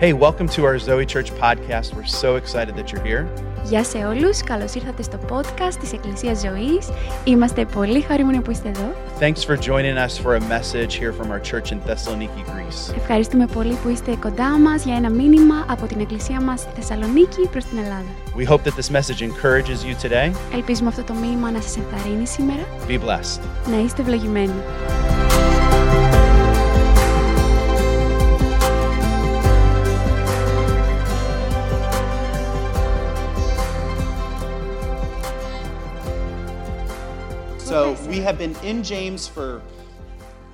Hey, welcome to our Zoe Church podcast. We're so excited that you're here. Γεια σε όλους, καλώς ήρθατε στο podcast της Εκκλησίας Ζωής. Είμαστε πολύ χαρούμενοι που είστε εδώ. Thanks for joining us for a message here from our church in Thessaloniki, Greece. Ευχαριστούμε πολύ που είστε κοντά μας για ένα μήνυμα από την Εκκλησία μας στη Θεσσαλονίκη προς την Ελλάδα. We hope that this message encourages you today. Ελπίζουμε αυτό το μήνυμα να σας ενθαρρύνει σήμερα. Be blessed. Να είστε ευλογημένοι. we have been in James for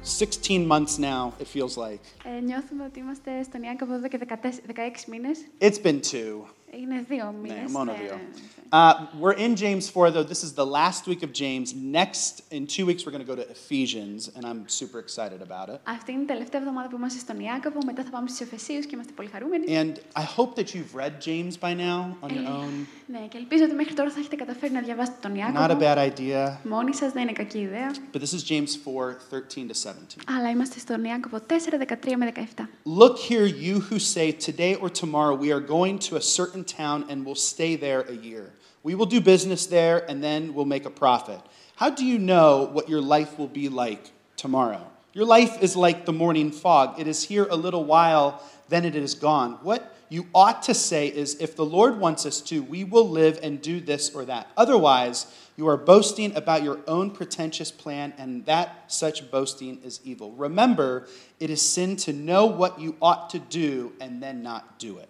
16 months now, it feels like. Ε, νιώθουμε ότι είμαστε στον Ιάκωβο εδώ και 14 16 μήνες. It's been two. Είναι δύο μήνες. Ναι, μόνο Ναι, δύο. ναι, ναι. Uh, we're in James 4, though. This is the last week of James. Next, in two weeks, we're going to go to Ephesians, and I'm super excited about it. Αυτή είναι η τελευταία εβδομάδα που είμαστε στον Ιάκωβο, μετά θα πάμε στους Εφεσίους και είμαστε πολύ χαρούμενοι. And I hope that you've read James by now on your Ε, own. Ναι, και ελπίζω ότι μέχρι τώρα θα έχετε καταφέρει να διαβάσετε τον Not a Ιάκωβο. bad idea, Μόνοι σας δεν είναι κακή ιδέα. but this is James 4 13 to 17. Αλλά είμαστε στον Ιάκωβο 4, 13 με 17. Look here, you who say, Today or tomorrow we are going to a certain town and will stay there a year. We will do business there and then we'll make a profit. How do you know what your life will be like tomorrow? Your life is like the morning fog. It is here a little while, then it is gone. What you ought to say is, If the Lord wants us to, we will live and do this or that. Otherwise, you are boasting about your own pretentious plan, and that such boasting is evil. Remember, it is sin to know what you ought to do and then not do it.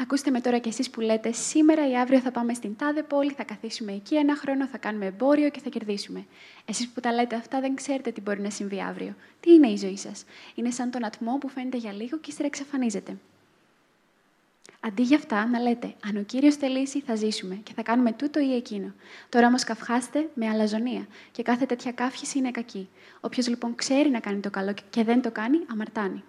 Ακούστε με τώρα κι εσείς που λέτε σήμερα ή αύριο θα πάμε στην τάδε πόλη, θα καθίσουμε εκεί ένα χρόνο, θα κάνουμε εμπόριο και θα κερδίσουμε. Εσείς που τα λέτε αυτά δεν ξέρετε τι μπορεί να συμβεί αύριο. Τι είναι η ζωή σας; Είναι σαν τον ατμό που φαίνεται για λίγο και ύστερα εξαφανίζεται. Αντί για αυτά, να λέτε: Αν ο κύριος θελήσει, θα ζήσουμε και θα κάνουμε τούτο ή εκείνο. Τώρα όμως καυχάστε με αλαζονία και κάθε τέτοια καύχηση είναι κακή. Όποιος λοιπόν ξέρει να κάνει το καλό και δεν το κάνει, αμαρτάνει.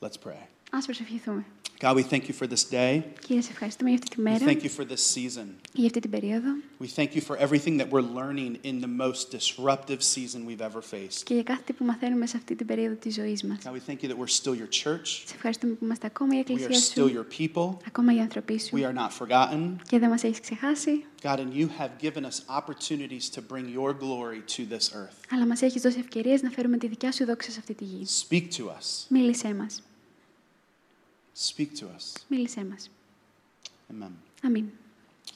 Let's pray. Α προσευχηθούμε. God, we thank you for this day. Κύριε, σε ευχαριστούμε για αυτή τη We μέρα thank you for this season. και για αυτή την περίοδο We thank you for everything that we're learning in the most disruptive season we've ever faced. και για κάθε τι που μαθαίνουμε σε αυτή την περίοδο τη ζωή μα. God, we thank you that we're still your church. Σε ευχαριστούμε που είμαστε ακόμα η We are Εκκλησία still σου, your people. ακόμα οι άνθρωποι σου We are not forgotten. και δεν μα έχει ξεχάσει, God, and you have given us opportunities to bring your glory to this earth. αλλά μα έχει δώσει ευκαιρίε να φέρουμε τη δικιά σου δόξα σε αυτή τη γη. Speak to us. Μίλησέ μα. Speak to us. Μίλησέ μα. Amen. Αμήν.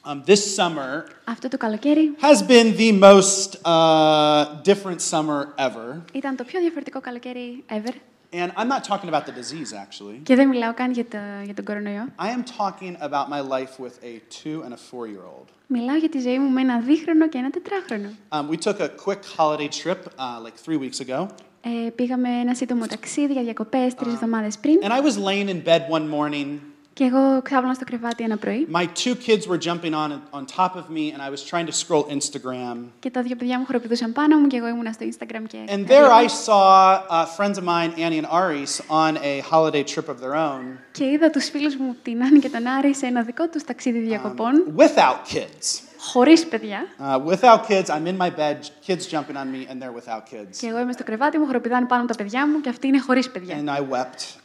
Um, this summer Αυτό το καλοκαίρι has been the most uh, different summer ever. ήταν το πιο διαφορετικό καλοκαίρι ever. And I'm not talking about the disease, actually. Και δεν μιλάω καν για, το, για τον κορονοϊό. I am talking about my life with a two and a four year old. Μιλάω για τη ζωή μου με ένα δίχρονο και ένα τετράχρονο. Um, we took a quick holiday trip uh, like three weeks ago. Ε, πήγαμε ένα σύντομο ταξίδι για διακοπές τρεις εβδομάδες πριν. And I was laying in bed one morning. Και εγώ ξάπλωνα στο κρεβάτι ένα πρωί. My two kids were jumping on, on top of me, and I was trying to scroll Instagram. Και τα δύο παιδιά μου χοροπηδούσαν πάνω μου και εγώ ήμουνα στο Instagram και. And there I saw uh, friends of mine, Annie and Aris, on a holiday trip of their own Και είδα τους φίλους μου, την Άννη και τον Άρη, σε ένα δικό τους ταξίδι διακοπών, without kids. Χωρί παιδιά. Uh, without kids, I'm in my bed, kids jumping on me, and they're without kids. Και εγώ είμαι στο κρεβάτι μου, χοροπηδάνε πάνω τα παιδιά μου και αυτοί είναι χωρί παιδιά. And I wept.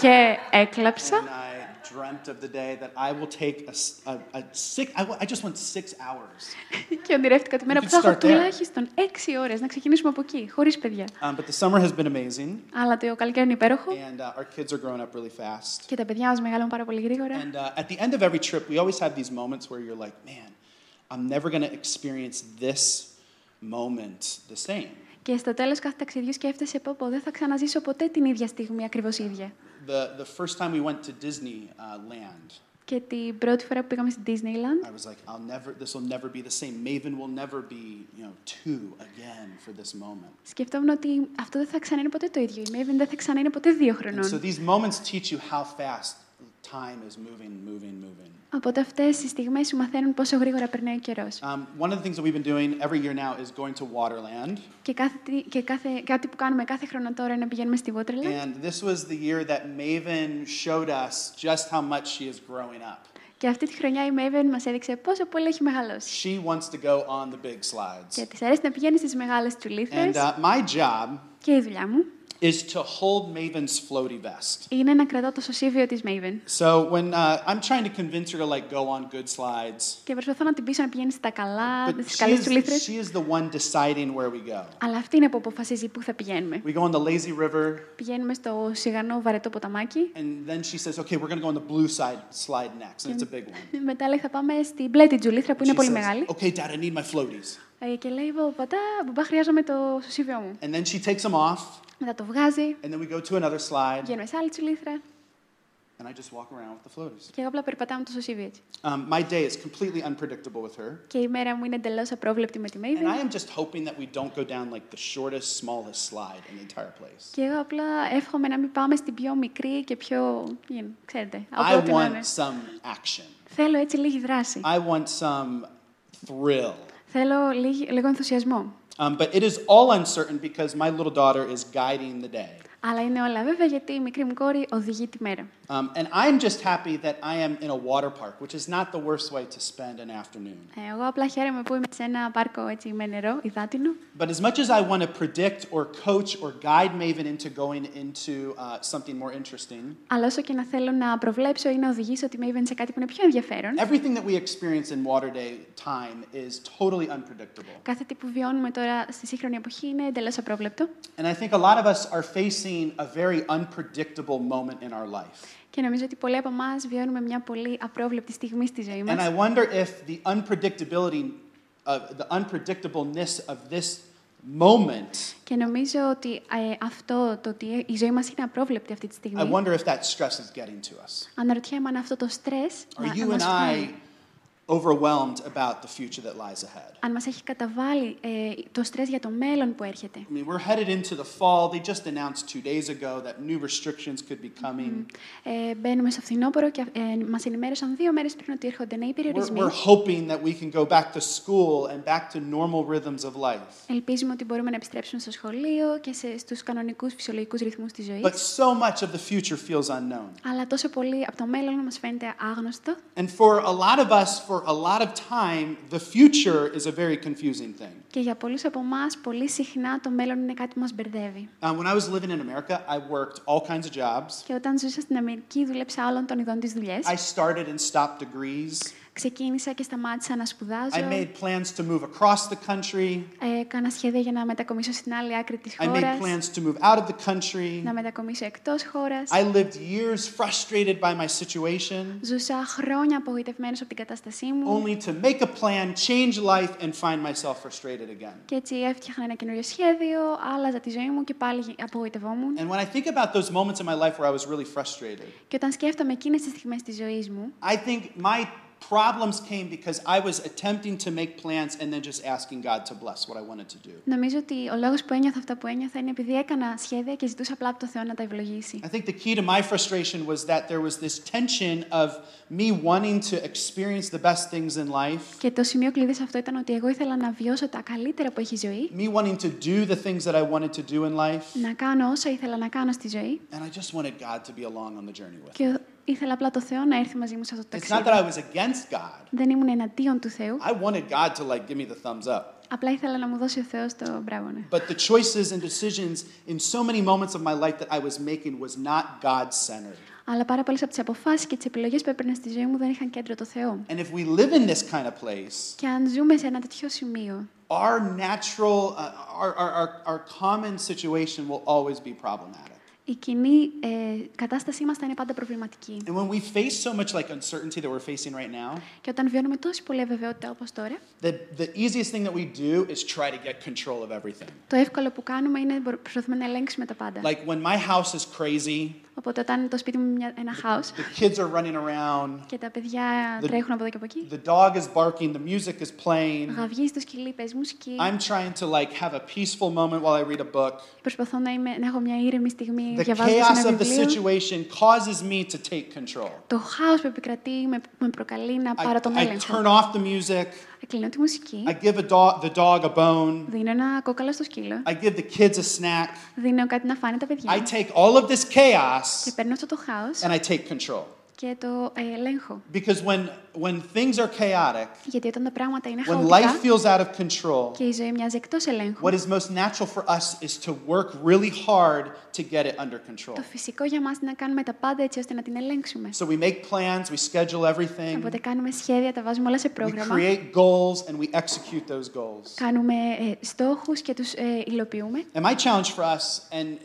Και έκλαψα And I dreamt of the day that I will take a, s- a- a six, I, w- I just want six hours. και ονειρεύτηκα τη μέρα You που could θα έχω start there. τουλάχιστον έξι ώρε να ξεκινήσουμε από εκεί, χωρί παιδιά. Um, but the summer has been amazing, Αλλά το καλοκαίρι είναι υπέροχο and uh, our kids are growing up really fast. και τα παιδιά μα μεγαλώνουν πάρα πολύ γρήγορα. And uh, at the end of every trip, we always have these moments where you're like, man, I'm never going to experience this moment the same. Και στο τέλο κάθε ταξιδιού σκέφτεσαι πω, πω δεν θα ξαναζήσω ποτέ την ίδια στιγμή ακριβώ ίδια. The, the first time we went to Disney uh, land, Και την πρώτη φορά που πήγαμε στην Disneyland, I was like, I'll never, this will never be the same. Maven will never be, you know, two again for this moment. σκεφτόμουν ότι αυτό δεν θα ξανά είναι ποτέ το ίδιο. Η Maven δεν θα ξανά είναι ποτέ δύο And so χρονών. these moments teach you how fast time is moving, moving, moving. Οπότε αυτές οι στιγμές σου μαθαίνουν πόσο γρήγορα περνάει ο καιρός. Um, one of the things that we've been doing every year now is going to Waterland. Και, κάθε, τι- και κάθε, κάτι που κάνουμε κάθε χρόνο τώρα είναι να πηγαίνουμε στη Waterland. And this was the year that Maven showed us just how much she is growing up. Και αυτή τη χρονιά η Maven μας έδειξε πόσο πολύ έχει μεγαλώσει. She wants to go on the big slides. Και της αρέσει να πηγαίνει στις μεγάλες τσουλήθρες. And uh, my job Και η δουλειά μου is to hold Maven's floaty vest. είναι να κρατώ το σωσίβιο της Maven. So when uh, I'm trying to convince her to like go on good slides, Και προσπαθώ να την πείσω να πηγαίνει στα καλά, but στις she καλές is, του λίθρες. she is the one deciding where we go. Αλλά αυτή είναι που αποφασίζει πού θα πηγαίνουμε. We go on the lazy river, Πηγαίνουμε στο σιγανό βαρετό ποταμάκι. and then she says, "Okay, we're going to go on the blue side slide next, and it's a big one." Μετά λέει θα πάμε στην μπλε την τζουλήθρα που είναι She πολύ says, μεγάλη. "Okay, Dad, I need my floaties." Ε, Και λέει, πατά, μπαμπά, χρειάζομαι το σωσίβιο μου. And then she takes them off, Μετά το βγάζει, and then we go to another slide, πηγαίνουμε σε άλλη τσουλήθρα and I just walk around with the floaties. και εγώ απλά περπατάω με το σωσίβιο έτσι. Um, my day is completely unpredictable with her, Και η μέρα μου είναι εντελώ απρόβλεπτη με τη and I Maven. am just hoping that we don't go down like the shortest, smallest slide in the entire place. Και εγώ απλά εύχομαι να μην πάμε στην πιο μικρή και πιο. you know, ξέρετε, I από ό,τι να είναι. want some action. Θέλω έτσι λίγη δράση. I want some thrill. Θέλω λίγη, λίγο ενθουσιασμό. Um, but it is all uncertain because my little daughter is guiding the day. Αλλά είναι όλα βέβαια γιατί η μικρή μου κόρη οδηγεί τη μέρα. Um, and I'm just happy that I am in a water park, which is not the worst way to spend an afternoon. Ε, εγώ απλά χαίρομαι που είμαι σε ένα πάρκο έτσι με νερό, υδάτινο. But as much as I want to predict or coach or guide Maven into going into uh, something more interesting, Αλλά όσο και να θέλω να προβλέψω ή να οδηγήσω τη Maven σε κάτι που είναι πιο ενδιαφέρον, everything that we experience in water day time is totally unpredictable. κάθε τι που βιώνουμε τώρα στη σύγχρονη εποχή είναι εντελώ απρόβλεπτο. And I think a lot of us are facing a very unpredictable moment in our life. Και νομίζω ότι πολλοί από εμάς βιώνουμε μια πολύ απρόβλεπτη στιγμή στη ζωή And μας. I wonder if the unpredictability, of the unpredictableness of this moment, Και νομίζω ότι ε, αυτό το ότι η ζωή μας είναι απρόβλεπτη αυτή τη I στιγμή, wonder if that stress is getting to us. αναρωτιέμαι αν αυτό το στρε Are you and I overwhelmed about the future that lies ahead? αν μας έχει καταβάλει ε, το στρες για το μέλλον που έρχεται. I mean, we're headed into the fall. They just announced two days ago that new restrictions could be coming. Ε, μπαίνουμε στο φθινόπωρο και ε, μας ενημέρωσαν δύο μέρες πριν ότι έρχονται νέοι We're, περιορισμοί. we're hoping that we can go back to school and back to normal rhythms of life. Ελπίζουμε ότι μπορούμε να επιστρέψουμε στο σχολείο και σε, στους κανονικούς φυσιολογικούς ρυθμούς της ζωής. But so much of the future feels unknown. Αλλά τόσο πολύ από το μέλλον μας φαίνεται άγνωστο. And for a lot of us, for a lot of time, the future is a very confusing thing. Και για πολλούς από εμάς, πολύ συχνά το μέλλον είναι κάτι που μας μπερδεύει. Um, when I was living in America, I worked all kinds of jobs. Και όταν ζούσα στην Αμερική, δούλεψα όλων των ειδών της δουλειές. I started and stopped degrees. Ξεκίνησα και σταμάτησα να σπουδάζω. I made plans to move across the country. Ε, Έκανα σχέδια για να μετακομίσω στην άλλη άκρη της I made χώρας. plans to move out of the country. Να μετακομίσω εκτός χώρας. I lived years frustrated by my situation, Ζούσα χρόνια απογοητευμένος από την κατάστασή μου. only to make a plan, change life, and find myself frustrated again. Και έτσι έφτιαχνα ένα καινούριο σχέδιο, άλλαζα τη ζωή μου και πάλι απογοητευόμουν. And when I think about those moments in my life where I was really frustrated, Και όταν σκέφτομαι εκείνες τις στιγμές της ζωής μου, I think my problems came because I was attempting to make plans and then just asking God to bless what I wanted to do. νομίζω ότι ο λόγος που ένιωθα αυτά που ένιωθα είναι επειδή έκανα σχέδια και ζητούσα απλά από το Θεό να τα ευλογήσει. I think the key to my frustration was that there was this tension of me wanting to experience the best things in life, Και το σημείο κλειδί σε αυτό ήταν ότι εγώ ήθελα να βιώσω τα καλύτερα που έχει η ζωή, me wanting to do the things that I wanted to do in life, να κάνω όσα ήθελα να κάνω στη ζωή and I just wanted God to be along on the journey with me. και ήθελα απλά το Θεό να έρθει μαζί μου σε αυτό το It's not that ταξίδι. I was against God. Δεν ήμουν εναντίον του Θεού, I wanted God to like give me the thumbs up. απλά ήθελα να μου δώσει ο Θεός το μπράβο. ναι. But the choices and decisions in so many moments of my life that I was making was not God-centered. Αλλά πάρα πολλέ από τι αποφάσει και τι επιλογέ που έπαιρνα στη ζωή μου δεν είχαν κέντρο το Θεό. And if we live in this kind of place, Και αν ζούμε σε ένα τέτοιο σημείο, our natural, uh, our, our, our, our common situation will always be problematic. Η κοινή ε, κατάστασή μας θα είναι πάντα προβληματική. And when we face so much like uncertainty that we're facing right now, Και όταν βιώνουμε τόση πολλή αβεβαιότητα όπως τώρα, the, the easiest thing that we do is try to get control of everything. το εύκολο που κάνουμε είναι να προσπαθούμε να ελέγξουμε τα πάντα. Like when my house is crazy, Οπότε όταν το σπίτι μου είναι μια- ένα χάο the kids are running around, και τα παιδιά The- τρέχουν από εδώ και από εκεί, the dog is barking, the music is playing. γαυγίζει το σκυλί, παίζει μουσική, I'm trying to like have a peaceful moment while I read a book. προσπαθώ να, είμαι, να έχω μια ήρεμη στιγμή The διαβάζοντας chaos ένα of the βιβλίο. situation causes me to take control. Το χάος που επικρατεί με, με προκαλεί να I, πάρω τον I έλεγχο. turn off the music. Κλείνω τη μουσική, I give a dog, the dog a bone. δίνω ένα κόκαλο στο σκύλο, I give the kids a snack. δίνω κάτι να φάνε τα παιδιά I take all of this chaos και παίρνω αυτό το χάος and I take control. Και το ε, ελέγχω. Because when, when things are chaotic, Γιατί όταν τα πράγματα είναι when life χαοτικά feels out of control, και η ζωή μοιάζει εκτός ελέγχου, what is most natural for us is to work really hard to get it under control. το φυσικό για μας είναι να κάνουμε τα πάντα έτσι ώστε να την ελέγξουμε. So we make plans, we schedule everything, Οπότε κάνουμε σχέδια, τα βάζουμε όλα σε we πρόγραμμα, create goals, and we execute those goals. κάνουμε ε, στόχους και τους ε, υλοποιούμε. And my challenge for us, and,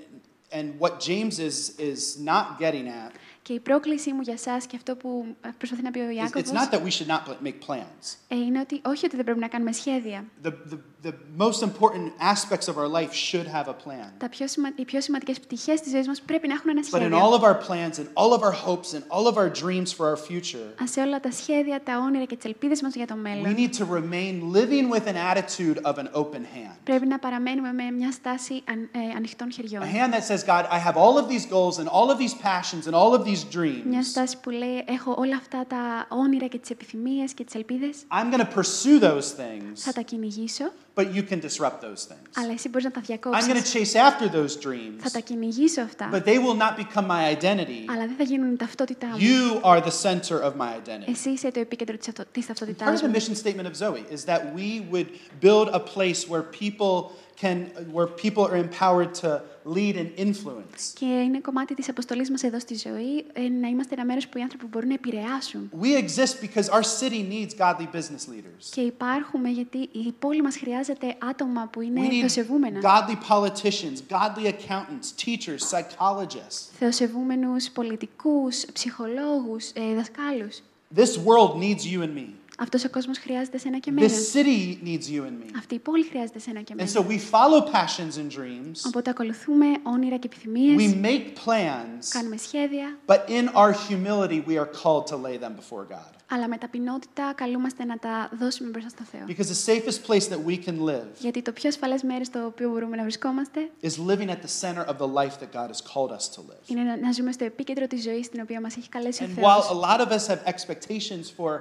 and what James is, is not getting at, Και η πρόκλησή μου για εσά και αυτό που ε, προσπαθεί να πει ο is it's Ιάκωβος not that we should not pl- make plans. ε, είναι ότι όχι ότι δεν πρέπει να κάνουμε σχέδια. The, the, the most important aspects of our life should have a plan. Τα πιο σημα... Οι πιο σημαντικές πτυχές της ζωής μας πρέπει να έχουν ένα But in σχέδιο. all of our plans and all of our hopes and all of our dreams for our future, Αν σε όλα τα σχέδια, τα όνειρα και τις ελπίδες μας για το we μέλλον, need to remain living with an attitude of an open hand. πρέπει να παραμένουμε με μια στάση αν, ε, ανοιχτών χεριών. A hand that says, God, I have all of these goals and all of these passions and all of these Μια dreams. στάση που λέει, έχω όλα αυτά τα όνειρα και τις επιθυμίες και τις ελπίδες, I'm going to pursue those θα things, τα κυνηγήσω, but you can disrupt those things. αλλά εσύ μπορείς να τα I'm going to διακόψεις. chase after those Θα dreams, τα κυνηγήσω αυτά, but they will not become my identity. αλλά δεν θα γίνουν η ταυτότητά μου. You are the center of my identity. Εσύ είσαι το επίκεντρο της, αυτο... της Part of ταυτότητάς the μου. mission statement of Zoe is that we would build a place where people can, where people are empowered to lead and influence. Και είναι κομμάτι της αποστολής μας εδώ στη ζωή ε, να είμαστε ένα μέρος που οι άνθρωποι μπορούν να επηρεάσουν. We exist because our city needs godly business leaders. Και υπάρχουμε γιατί η πόλη μας χρειάζεται άτομα που We είναι need θεοσεβούμενα. godly politicians, godly accountants, teachers, psychologists. Θεοσεβούμενους πολιτικούς, ψυχολόγους, ε, δασκάλους. This world needs you and me. Αυτός ο κόσμος χρειάζεται σένα και εμένα. This city needs you and me. Αυτή η πόλη χρειάζεται σένα και And εμένα. so we follow passions and dreams. Οπότε ακολουθούμε όνειρα και επιθυμίες, We make plans, κάνουμε σχέδια, but in our humility, we are called to lay them before God. Αλλά με ταπεινότητα καλούμαστε να τα δώσουμε μπροστά στο Θεό. Because the safest place that we can live Γιατί το πιο ασφαλές μέρος στο οποίο μπορούμε να βρισκόμαστε is living at the center of the life that God has called us to live. είναι να- να ζούμε στο επίκεντρο της ζωής την οποία μας έχει καλέσει ο And while Θεός. a lot of us have expectations for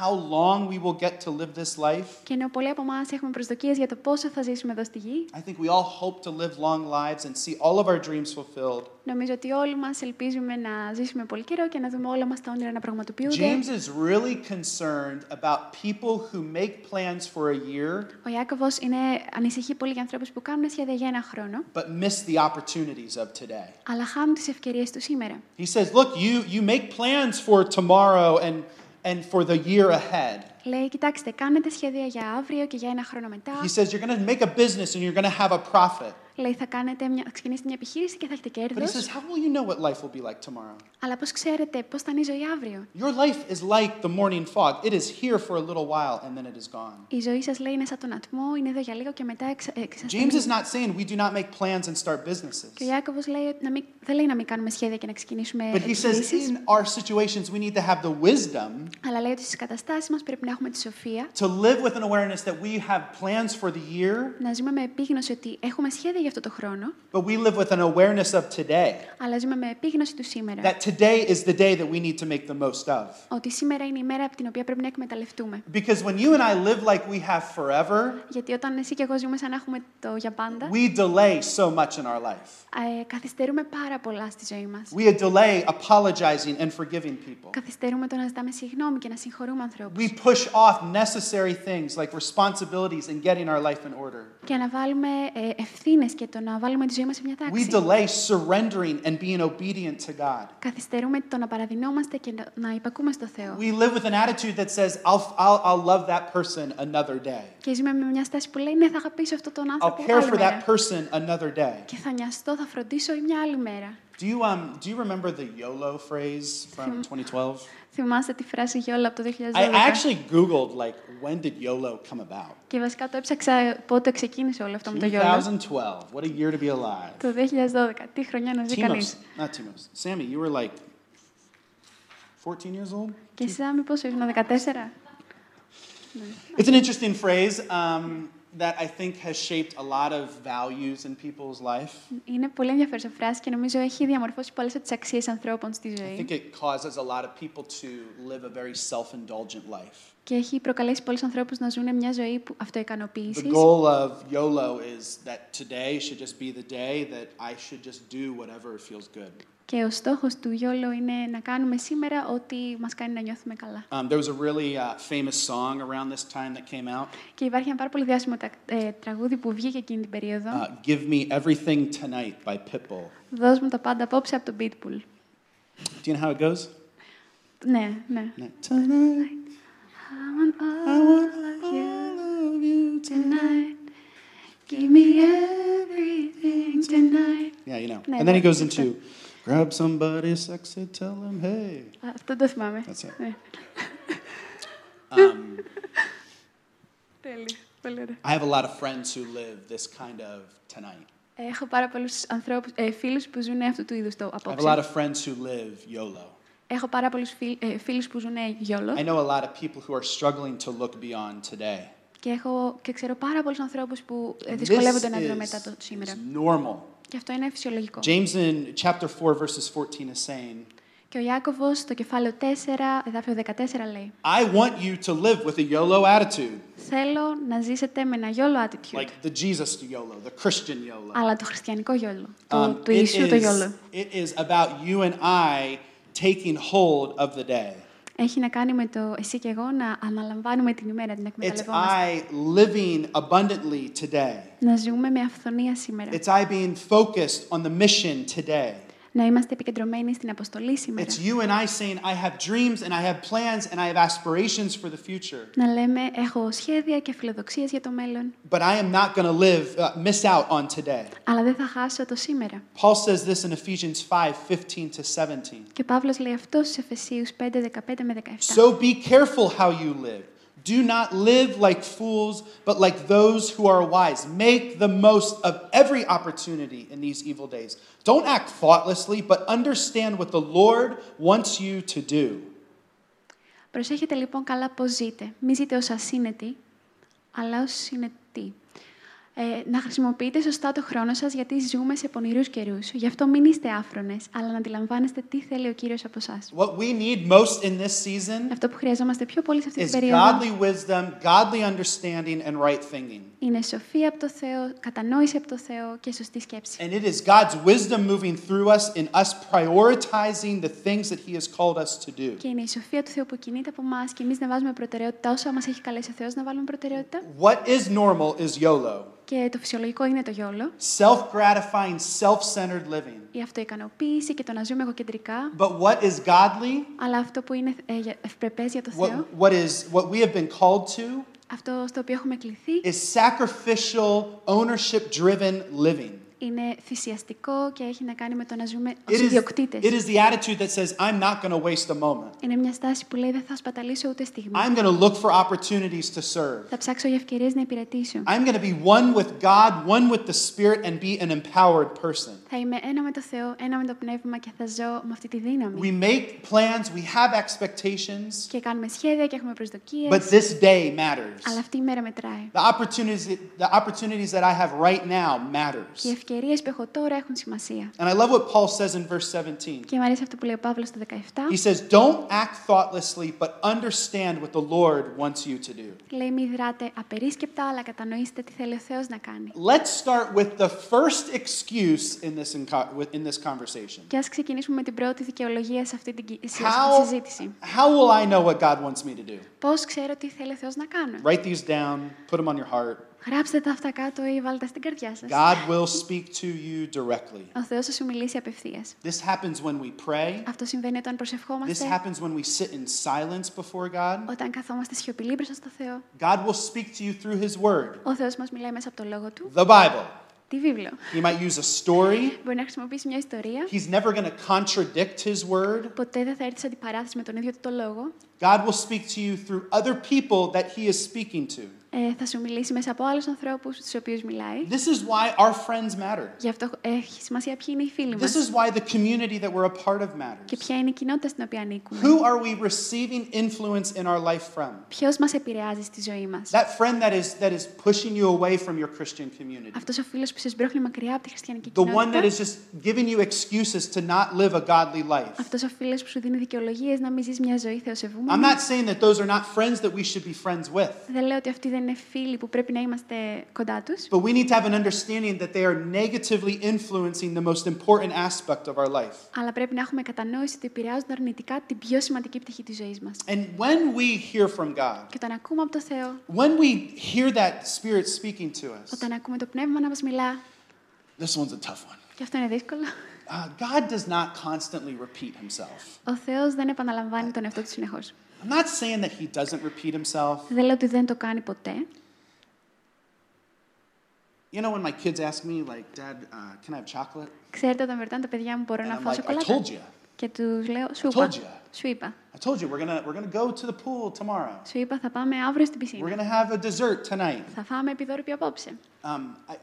how long we will get to live this life, Και ενώ πολλοί από εμάς έχουμε προσδοκίες για το πόσο θα ζήσουμε εδώ στη γη, I think we all hope to live long lives and see all of our dreams fulfilled. Νομίζω ότι όλοι μας ελπίζουμε να ζήσουμε πολύ καιρό και να δούμε όλα μας τα όνειρα να πραγματοποιούνται. James is really concerned about people who make plans for a year Ο Ιάκωβος είναι, ανησυχεί πολύ για ανθρώπους που κάνουν σχέδια για ένα χρόνο, but miss the opportunities of today. αλλά χάνουν τις ευκαιρίες του σήμερα. He says, Look, you, you make plans for tomorrow and, and for the year ahead. Λέει, κοιτάξτε, κάνετε σχέδια για αύριο και για ένα χρόνο μετά. He says, You're going to make a business and you're going to have a profit. Λέει, θα, κάνετε μια, θα ξεκινήσετε μια επιχείρηση και θα έχετε But he κέρδος. says, How will you know what life will be like tomorrow? Αλλά πώς ξέρετε πώς θα είναι η ζωή αύριο; Your life is like the morning fog. It is here for a little while and then it is gone. Η ζωή σας λέει είναι σαν τον ατμό, είναι εδώ για λίγο και μετά εξ, εξασθενεί. James is not saying we do not make plans and start businesses. Και ο Ιάκωβος λέει ότι να μην, δεν λέει να μην κάνουμε σχέδια και να ξεκινήσουμε But he says επιχειρήσεις, in our situations, we need to have the wisdom αλλά λέει ότι στις καταστάσεις μας πρέπει να έχουμε τη σοφία, to live with an awareness that we have plans for the year, να ζούμε με επίγνωση ότι έχουμε σχέδια για αυτό το χρόνο, but we live with an awareness of today. αλλά ζούμε με επίγνωση του σήμερα. That today is the day that we need to make the most of. Ότι σήμερα είναι η μέρα από την οποία πρέπει να εκμεταλλευτούμε. Because when you and I live like we have forever, Γιατί όταν εσύ και εγώ ζούμε σαν να έχουμε το για πάντα, we delay so much in our life. ε, καθυστερούμε πάρα πολλά στη ζωή μας. We delay apologizing and forgiving people. Καθυστερούμε το να ζητάμε συγγνώμη και να συγχωρούμε ανθρώπους. We push off necessary things like responsibilities and getting our life in order. Και αναβάλουμε ε, ευθύνες και το να βάλουμε τη ζωή μας σε μια We τάξη. delay surrendering and being obedient to God. Καθυστερούμε το να παραδεινόμαστε και να- να υπακούμε στο Θεό. We live with an attitude that says, I'll, I'll, I'll love that person another day. Και ζούμε με μια στάση που λέει ναι θα αγαπήσω αυτόν τον I'll άνθρωπο care άλλη for μέρα. that person another day. Και θα νοιαστώ, θα φροντίσω μια άλλη μέρα. Do you, um, do you remember the YOLO phrase from 2012? Θυμάστε τη φράση Γιόλα από το 2012. I actually Googled, like, when did YOLO come about? Και βασικά το έψαξα πότε ξεκίνησε όλο αυτό με το Γιόλα. 2012. What a year to be alive. Το 2012. Τι χρονιά να ζει Timos, κανείς. not Timos. Sammy, you were like 14 years old? Και εσύ Άμι πόσο ήσουν, 14. It's an interesting phrase um, that I think has shaped a lot of values in people's life. Είναι πολύ ενδιαφέρουσα φράση και νομίζω έχει διαμορφώσει πολλές από τις αξίες ανθρώπων στη I ζωή. think it causes a lot of people to live a very self-indulgent life. Και έχει προκαλέσει πολλούς ανθρώπους να ζουν μια ζωή που The αυτοικανοποίησης. goal of YOLO is that today should just be the day that I should just do whatever feels good. Και ο στόχος του YOLO είναι να κάνουμε σήμερα ό,τι μας κάνει να νιώθουμε καλά. Um, there was a really uh, famous song around this time that came out. Και υπάρχει ένα πάρα πολύ διάσημο τα- ε, τραγούδι που βγήκε εκείνη την περίοδο. Uh, Give Me Everything Tonight by Pitbull. Δώσ' μου τα πάντα απόψε από τον Pitbull. Do you know how it goes? Ναι, ναι. No. Tonight, I want I all want of you all of you tonight. tonight. Give me everything tonight. Yeah, you know. No, and then he no, goes it's into grab somebody sexy, tell him hey. Α, Αυτό το θυμάμαι. That's it. Ναι. Um, Τέλεια. Πολύ ωραία. I have a lot of friends who live this kind of tonight. Έχω πάρα πολλούς ανθρώπους, ε, φίλους που ζουν αυτού του είδους το I have a lot απόψε. of friends who live YOLO. Έχω πάρα πολλούς φίλ, ε, φίλους που ζουν γιόλος I know a lot of people who are struggling to look beyond today. και, έχω, και ξέρω πάρα πολλούς ανθρώπους που ε, This δυσκολεύονται να δουν is, μετά το σήμερα. is normal. Και αυτό είναι φυσιολογικό. James in chapter 4, verses 14 is saying, Και ο Ιάκωβος στο κεφάλαιο 4, εδάφιο 14 λέει I want you to live with a YOLO attitude, Θέλω να ζήσετε με ένα γιόλο attitude. like the Jesus YOLO, the Christian YOLO. Αλλά το χριστιανικό γιόλο. Το, Um, του it, Ιησού το is, γιόλο. it is about you and I taking hold of the day. Έχει να κάνει με το εσύ και εγώ να αναλαμβάνουμε την ημέρα, την It's εκμεταλλευόμαστε. I living abundantly today. Να ζούμε με αυθονία σήμερα. It's I being focused on the mission today. Να είμαστε επικεντρωμένοι στην αποστολή σήμερα. It's you and I saying, I have dreams and I have plans and I have aspirations for the future. Να λέμε έχω σχέδια και φιλοδοξίες για το μέλλον, But I am not going to live, uh, miss out on today. αλλά δεν θα χάσω το σήμερα. Paul says this in Ephesians 5 15 to 17. Και ο Παύλος λέει αυτό στους Εφεσίους 5, 15 με 17. So be careful how you live. Do not live like fools, but like those who are wise. Make the most of every opportunity in these evil days. Don't act thoughtlessly, but understand what the Lord wants you to do. Προσέχετε λοιπόν καλά πώς ζείτε. Μη ζείτε ως ασύνετοι, αλλά ως συνετοί. Ε, να χρησιμοποιείτε σωστά το χρόνο σας, γιατί ζούμε σε πονηρούς καιρούς. Γι' αυτό μην είστε άφρονες, αλλά να αντιλαμβάνεστε τι θέλει ο Κύριος από εσά. What we need most in this season Αυτό που χρειαζόμαστε πιο πολύ σε αυτή is την περίοδο godly wisdom, godly understanding, and right thinking. είναι σοφία από το Θεό, κατανόηση από το Θεό και σωστή σκέψη. And it is God's wisdom moving through us in us prioritizing the things that He has called us to do. Και είναι η σοφία του Θεού που κινείται από εμάς και εμείς να βάζουμε προτεραιότητα όσα μας έχει καλέσει ο Θεός να βάλουμε προτεραιότητα. What is normal is YOLO Και το φυσιολογικό είναι το γιόλο, self gratifying, self centered living. η αυτοικανοποίηση και το να ζούμε εγωκεντρικά. But what is godly, Αλλά αυτό που είναι ε, για- ευπρεπές για το Θεό, what, what, is, what we have been called to, αυτό στο οποίο έχουμε κληθεί, is sacrificial, ownership driven living. Είναι θυσιαστικό και έχει να κάνει με το να ζούμε It ως is, ιδιοκτήτες. it is the attitude that says, I'm not going to waste a moment. Είναι μια στάση που λέει δεν θα σπαταλήσω ούτε στιγμή. I'm going to look for opportunities to serve. Θα ψάξω για ευκαιρίες να υπηρετήσω. I'm going to be one with God, one with the Spirit, and be an empowered person. Θα είμαι ένα με το Θεό, ένα με το Πνεύμα και θα ζω με αυτή τη δύναμη. We make plans, we have expectations, Και κάνουμε σχέδια και έχουμε προσδοκίες. but this day matters. Αλλά αυτή η μέρα μετράει. The opportunities, the opportunities that I have right now Και οι matters. Ευκαιρίες που έχω τώρα έχουν σημασία. And I love what Paul says in verse 17. Και μου αρέσει αυτό που λέει ο Παύλος στο 17. He says, Don't act thoughtlessly, but understand what the Lord wants you to do. Λέει μη δράτε απερίσκεπτα, αλλά κατανοήστε τι θέλει ο Θεός να κάνει. Let's start with the first excuse in this, inco- in this conversation. Και ας ξεκινήσουμε με την πρώτη δικαιολογία σε αυτή την κυ- σε- How, συζήτηση. how will I know what God wants me to do? Πώς ξέρω τι θέλει ο Θεός να κάνω. Write these down, put them on your heart. Γράψτε τα αυτά κάτω ή βάλτε τα στην καρδιά σας. God will speak to you directly. Ο Θεός θα σου μιλήσει απευθείας. This happens when we pray. Αυτό συμβαίνει όταν This προσευχόμαστε, happens when we sit in silence before God. όταν καθόμαστε σιωπηλοί μπροστά στο Θεό. God will speak to you through His Word, Ο Θεός μας μιλάει μέσα από το Λόγο Του, the Bible. τη βίβλο. He might use a story. Μπορεί να χρησιμοποιήσει μια ιστορία, He's never going to contradict His Word. ποτέ δεν θα έρθει σε αντιπαράθεση με τον ίδιο του το Λόγο. God will speak to you through other people that He is speaking to. Ε, θα σου μιλήσει μέσα από άλλους ανθρώπους στους οποίους μιλάει. This is why our friends matter. Γι' αυτό έχει σημασία ποιοι είναι οι φίλοι This μας is why the community that we're a part of και matters. ποια είναι η κοινότητα στην οποία ανήκουμε. Who are we receiving influence in our life from? Ποιος μας επηρεάζει στη ζωή μας. That friend that is, that is pushing you away from your Christian community. Αυτός ο φίλος που σε σμπρώχνει μακριά από τη χριστιανική The one that κοινότητα. is just giving you excuses to not live a godly life. Αυτός ο φίλος που σου δίνει δικαιολογίες να μην ζεις μια ζωή θεοσεβούμενη. μόνο. I'm not saying that those are not friends that we should be friends with. Δεν λέω ότι αυτοί δεν είναι φίλοι που πρέπει να είμαστε κοντά τους. But we need to have an understanding that they are negatively influencing the most important aspect of our life. Αλλά πρέπει να έχουμε κατανόηση ότι επηρεάζουν αρνητικά την πιο σημαντική πτυχή της ζωής μας. And when we hear from God, Και όταν ακούμε από το Θεό, when we hear that Spirit speaking to us, όταν ακούμε το Πνεύμα να μας μιλά, this one's a tough one. και αυτό είναι δύσκολο, Uh, God does not constantly repeat himself. ο Θεός δεν επαναλαμβάνει τον εαυτό του συνεχώς. I'm not saying that he doesn't repeat himself. Δεν λέω ότι δεν το κάνει ποτέ. You know, when my kids ask me, like, Dad, uh, can I have chocolate? Ξέρετε, όταν με ρωτάνε τα παιδιά μου, μπορώ And να I'm φάω like, I σοκολάτα. told you. Και τους λέω, σου I είπα. told you. Σου είπα. I told you we're gonna we're gonna go to the pool tomorrow. Σου είπα, θα πάμε αύριο στην We're πισίνα. gonna have a dessert tonight. Θα φάμε επιδόρυπη απόψε. Um, I,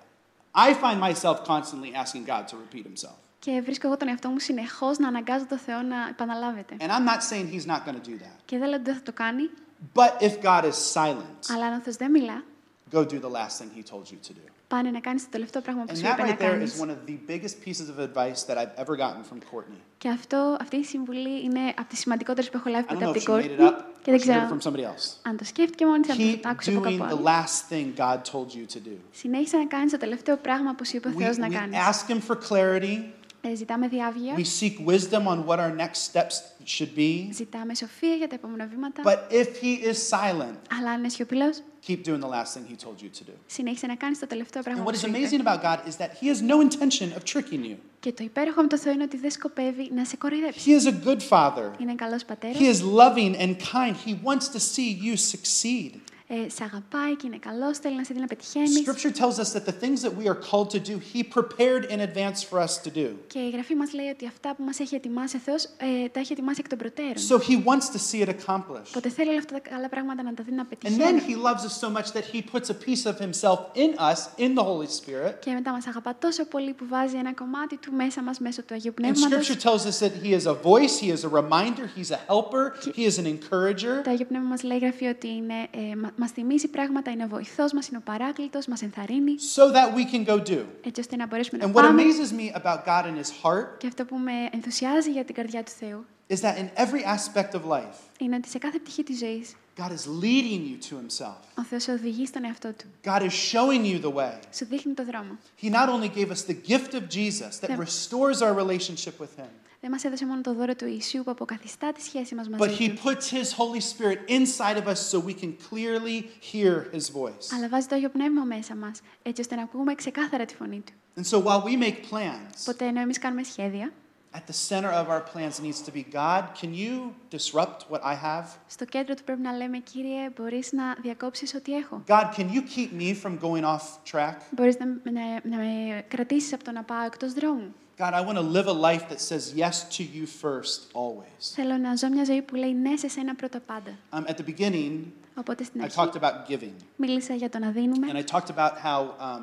I find myself constantly asking God to repeat Himself, Και βρίσκω εγώ τον εαυτό μου συνεχώς να αναγκάζω το Θεό να επαναλάβεται. and I'm not saying He's not going to do that. Και δεν λέω ότι δεν θα το κάνει, But if God is silent, αλλά αν ο Θεός δεν μιλά, go do the last thing He told you to do. πάνε να κάνεις το τελευταίο πράγμα που And σου that είπε να right there κάνεις. is one of the biggest pieces of advice that I've ever gotten from Courtney. Και αυτό, αυτή η συμβουλή είναι από τις σημαντικότερες που έχω λάβει I don't ποτέ know από if την she made it Courtney. up Και or δεν she heard it ξέρω from somebody else. αν το σκέφτηκε μόνη της, αν Keep το άκουσε από doing κάπου the άλλο. last thing God told you to do. Συνέχισε να κάνεις το τελευταίο πράγμα που σου είπε ο We, Θεός να we κάνεις. ask Him for clarity; Ε, ζητάμε διάβγεια, We seek wisdom on what our next steps should be. ζητάμε σοφία για τα επόμενα βήματα. But if He is silent, Αλλά αν είναι σιωπηλό, keep doing the last thing He told you to do. συνέχισε να κάνει το τελευταίο πράγμα And που what is σου είπε. amazing about God is that He has no intention of tricking you. Και το υπέροχο με το Θεό είναι ότι δεν σκοπεύει να σε κοροϊδέψει. He is a good Father. Είναι καλό πατέρα. He is loving and kind. He wants to see you succeed. Ε, σε αγαπάει και είναι καλός, θέλει να σε δει να πετυχαίνεις. Scripture tells us that the things that we are called to do, He prepared in advance for us to do. Και η γραφή μας λέει ότι αυτά που μας έχει ετοιμάσει ο Θεός ε, τα έχει ετοιμάσει εκ των προτέρων. So He wants to see it accomplished. Οπότε θέλει όλα αυτά τα καλά πράγματα να τα δει να And then πετυχαίνει. He loves us so much that He puts a piece of Himself in us, in the Holy Spirit. Και μετά μας αγαπά τόσο πολύ που βάζει ένα κομμάτι του μέσα μας μέσω του Αγίου And Πνεύματος. Scripture tells us that He is a voice, He is a reminder, He's a helper, He is an encourager. Το Αγίο Πνεύμα μας λέει η γραφή ότι είναι, ε, μα μας θυμίζει πράγματα, είναι ο βοηθός μας, είναι ο παράκλητος, μας ενθαρρύνει, So that we can go do. έτσι ώστε να μπορέσουμε να And what πάμε. amazes me about God and His heart Και αυτό που με ενθουσιάζει για την καρδιά του Θεού is that in every aspect of life, είναι ότι σε κάθε πτυχή της ζωής God is leading you to Himself. ο Θεό σε οδηγεί στον εαυτό του. God is showing you the way. Σου δείχνει το δρόμο. He not only gave us the gift of Jesus that Yeah. restores our relationship with Him, Δεν μα έδωσε μόνο το δώρο του Ιησού που αποκαθιστά τη σχέση μα but μαζί He του, puts His Holy Spirit inside of us so we can clearly hear His voice. αλλά βάζει το Άγιο Πνεύμα μέσα μα, έτσι ώστε να ακούμε ξεκάθαρα τη φωνή του. And so while we make plans, Οπότε ενώ εμεί κάνουμε σχέδια, at the center of our plans needs to be God, can you disrupt what I have? στο κέντρο του πρέπει να λέμε, Κύριε, μπορεί να διακόψει ό,τι έχω. God, can you keep me from going off track? Μπορεί να, να, να με κρατήσει από το να πάω εκτό δρόμου. God, I want to live a life that says yes to you first, always. Θέλω να ζω μια ζωή που λέει ναι σε σένα πρώτα πάντα. Um, at the beginning, Οπότε στην I αρχή talked about giving, μίλησα για το να δίνουμε and I talked about how um,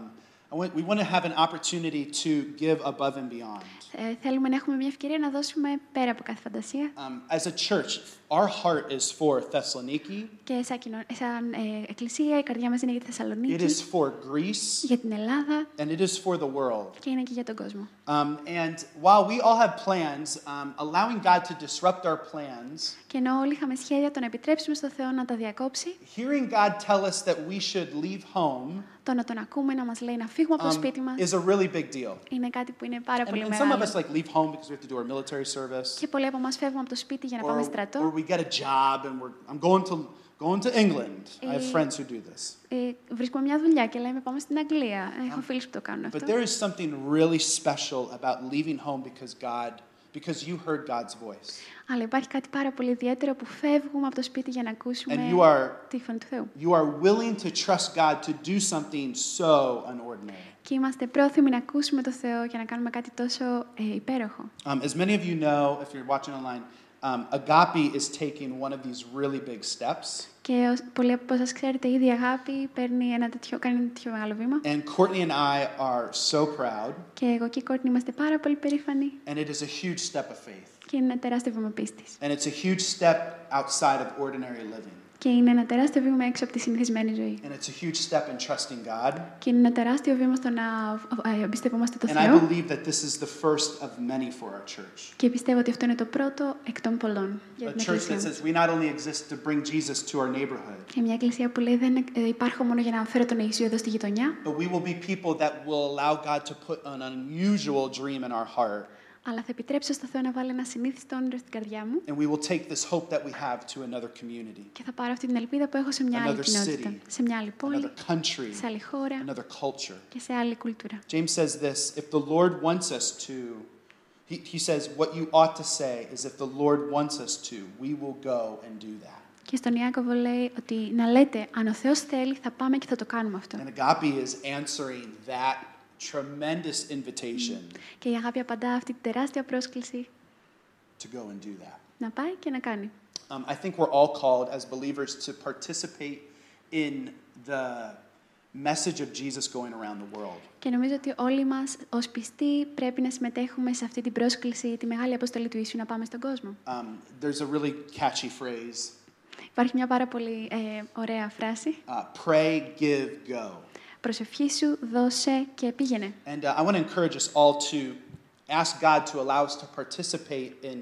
I want, we want to have an opportunity to give above and beyond. Ε, θέλουμε να έχουμε μια ευκαιρία να δώσουμε πέρα από κάθε φαντασία. Um, as a church, our heart is for Thessaloniki, και σαν, κοινο... σαν ε, εκκλησία η καρδιά μας είναι για τη it Θεσσαλονίκη, is for Greece, για την Ελλάδα. And it is for the world. και είναι και για τον κόσμο. Um, and while we all have plans, um, allowing God to disrupt our plans, Και ενώ όλοι είχαμε σχέδια το να επιτρέψουμε στο Θεό να τα διακόψει, hearing God tell us that we should leave home το να τον ακούμε να μας λέει να φύγουμε από το um, σπίτι μας, is a really big deal. είναι κάτι που είναι πάρα And, πολύ and some of μεγάλο. us like leave home because we have to do our military service, Και πολλοί από εμάς φεύγουμε από το σπίτι για να πάμε or, or στρατό. we get a job and we're I'm going to going to England. I have Eh, friends who do this. Ε, βρίσκουμε μια δουλειά και λέμε πάμε στην Αγγλία. Έχω φίλους που το κάνουν But αυτό. there is something really special about leaving home because God, because you heard God's voice. Αλλά υπάρχει κάτι πάρα πολύ ιδιαίτερο που φεύγουμε από το σπίτι για να ακούσουμε And you are τη φωνή του Θεού. you are willing to trust God to do something so unordinary. Και είμαστε πρόθυμοι να ακούσουμε το Θεό και να κάνουμε κάτι τόσο ε, υπέροχο. Um, as many of you know, if you're watching online, um, Agape is taking one of these really big steps. Και ως- πολλοί από εσάς ξέρετε, ήδη η αγάπη παίρνει ένα τέτοιο, κάνει ένα τέτοιο μεγάλο βήμα. And Courtney and I are so proud, Και εγώ και η Κόρτνη είμαστε πάρα πολύ περήφανοι and it is a huge step of faith. και είναι ένα τεράστιο βήμα πίστης. And it's a huge step outside of ordinary living. Και είναι ένα τεράστιο βήμα έξω από τη συνηθισμένη ζωή. And it's a huge step in trusting God. Και είναι ένα τεράστιο βήμα στο να ε, εμπιστευόμαστε το And I Θεό. believe that this is the first of many for our church. Και πιστεύω ότι αυτό είναι το πρώτο εκ των πολλών για A την church that Εκκλησία. μας. says we not only exist to bring Jesus to our neighborhood, Και μια εκκλησία που λέει δεν ε, υπάρχω μόνο για να φέρω τον Ιησού εδώ στη γειτονιά, but we will be people that will allow God to put an unusual dream in our heart. Αλλά θα επιτρέψω στο Θεό να βάλει ένα συνήθιστο όνειρο στην καρδιά μου And we will take this hope that we have to another community, και θα πάρω αυτή την ελπίδα που έχω σε μια άλλη Another κοινότητα, city. σε μια άλλη πόλη, another country, σε άλλη χώρα another culture. και σε άλλη κουλτούρα. James says this if the Lord wants us to, he, he says, what you ought to say is if the Lord wants us to, we will go and do that. Και στον Ιάκωβο λέει ότι να λέτε, αν ο Θεός θέλει, θα πάμε και θα το κάνουμε αυτό. And agape is answering that tremendous invitation Και η αγάπη απαντά αυτή τη τεράστια πρόσκληση to go and do that. να πάει και να κάνει. Um, I think we're all called as believers to participate in the message of Jesus going around the world. Και νομίζω ότι όλοι μας ως πιστοί πρέπει να συμμετέχουμε σε αυτή την πρόσκληση, τη μεγάλη αποστολή του Ιησού να πάμε στον κόσμο. Um, there's a really catchy phrase Υπάρχει μια πάρα πολύ ε, ωραία φράση. uh, pray, give, go. Προσευχή σου, δώσε και πήγαινε. And uh, I want to encourage us all to ask God to allow us to participate in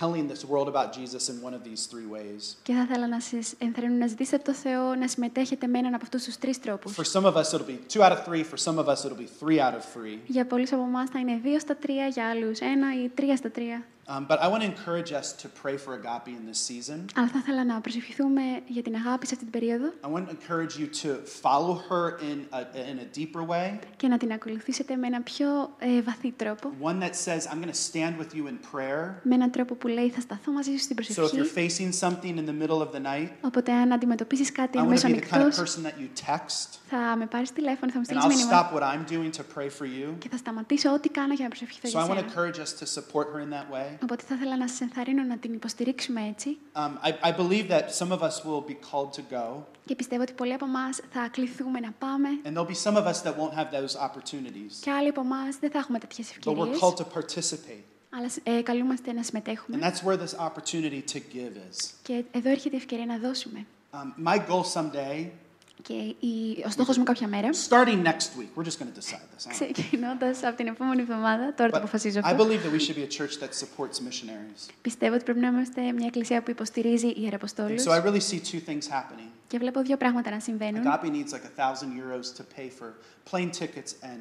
telling this world about Jesus in one of these three ways. Και θα ήθελα να σας ενθαρρύνω να ζητήσετε από το Θεό να συμμετέχετε με έναν από αυτούς τους τρεις τρόπους. For some of us, it'll be two out of three. For some of us, it'll be three out of three. Για πολλούς από εμάς θα είναι δύο στα τρία, για άλλους ένα ή τρία στα τρία. Um, but I want to encourage us to pray for agape in this season. Αλλά θα ήθελα να προσευχηθούμε για την αγάπη σε αυτή την περίοδο I want to encourage you to follow her in a, in a deeper way, και να την ακολουθήσετε με έναν πιο ε, βαθύ τρόπο. one that says, I'm going to stand with you in prayer. Με έναν τρόπο που λέει θα σταθώ μαζί σου στην So if προσευχή. you're facing something in the middle of the night, Οπότε αν αντιμετωπίσεις κάτι I want to αμέσως be the kind of ανοιχτός, person that you text, θα με πάρεις τηλέφωνο, θα μου and στείλεις I'll μήνυμα stop what I'm doing to pray for you. και θα σταματήσω ό,τι κάνω για να προσευχηθώ So I για want to σένα. encourage us to support her in that way. Οπότε θα ήθελα να σας ενθαρρύνω να την υποστηρίξουμε έτσι Um, I, I believe that some of us will be called to go, και πιστεύω ότι πολλοί από εμάς θα κληθούμε να πάμε and there'll be some of us that won't have those opportunities. και άλλοι από εμάς δεν θα έχουμε τέτοιες But we're ευκαιρίες. called to participate. Αλλά ε, καλούμαστε να And συμμετέχουμε. that's where this opportunity to give is. Και εδώ έρχεται η ευκαιρία να δώσουμε. Um, my goal someday, Και η, ο στόχος μου κάποια μέρα, starting next week, we're just going to decide this. I don't know. ξεκινώντας από την επόμενη εβδομάδα, τώρα το But αποφασίζω I αυτό, believe that we should be a church that supports missionaries. πιστεύω ότι πρέπει να είμαστε μια εκκλησία που υποστηρίζει And ιεραποστόλους so I really see two things happening. και βλέπω δύο πράγματα να συμβαίνουν. Agape needs like a thousand euros to pay for plane tickets and,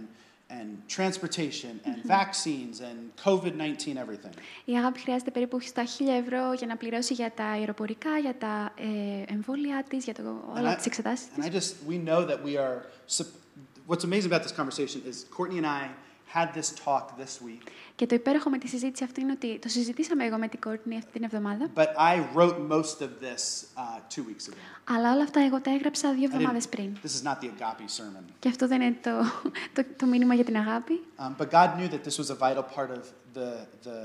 and transportation and vaccines and COVID 19, everything. Η αγάπη χρειάζεται περίπου στα 1000 ευρώ για να πληρώσει για τα αεροπορικά, για τα ε, εμβόλια της, για το, And όλα I- τις εξετάσεις And I της. just, we know that we are, sup- what's amazing about this conversation is Courtney and I had this talk this week, Και το υπέροχο με τη συζήτηση αυτή είναι ότι το συζητήσαμε εγώ με την Κόρτνη αυτή την εβδομάδα, but I wrote most of this uh, two weeks ago. αλλά όλα αυτά εγώ τα έγραψα δύο I didn't- εβδομάδες πριν. this is not the agape sermon. Και αυτό δεν είναι το, το, το μήνυμα για την αγάπη. Um, but God knew that this was a vital part of the, the,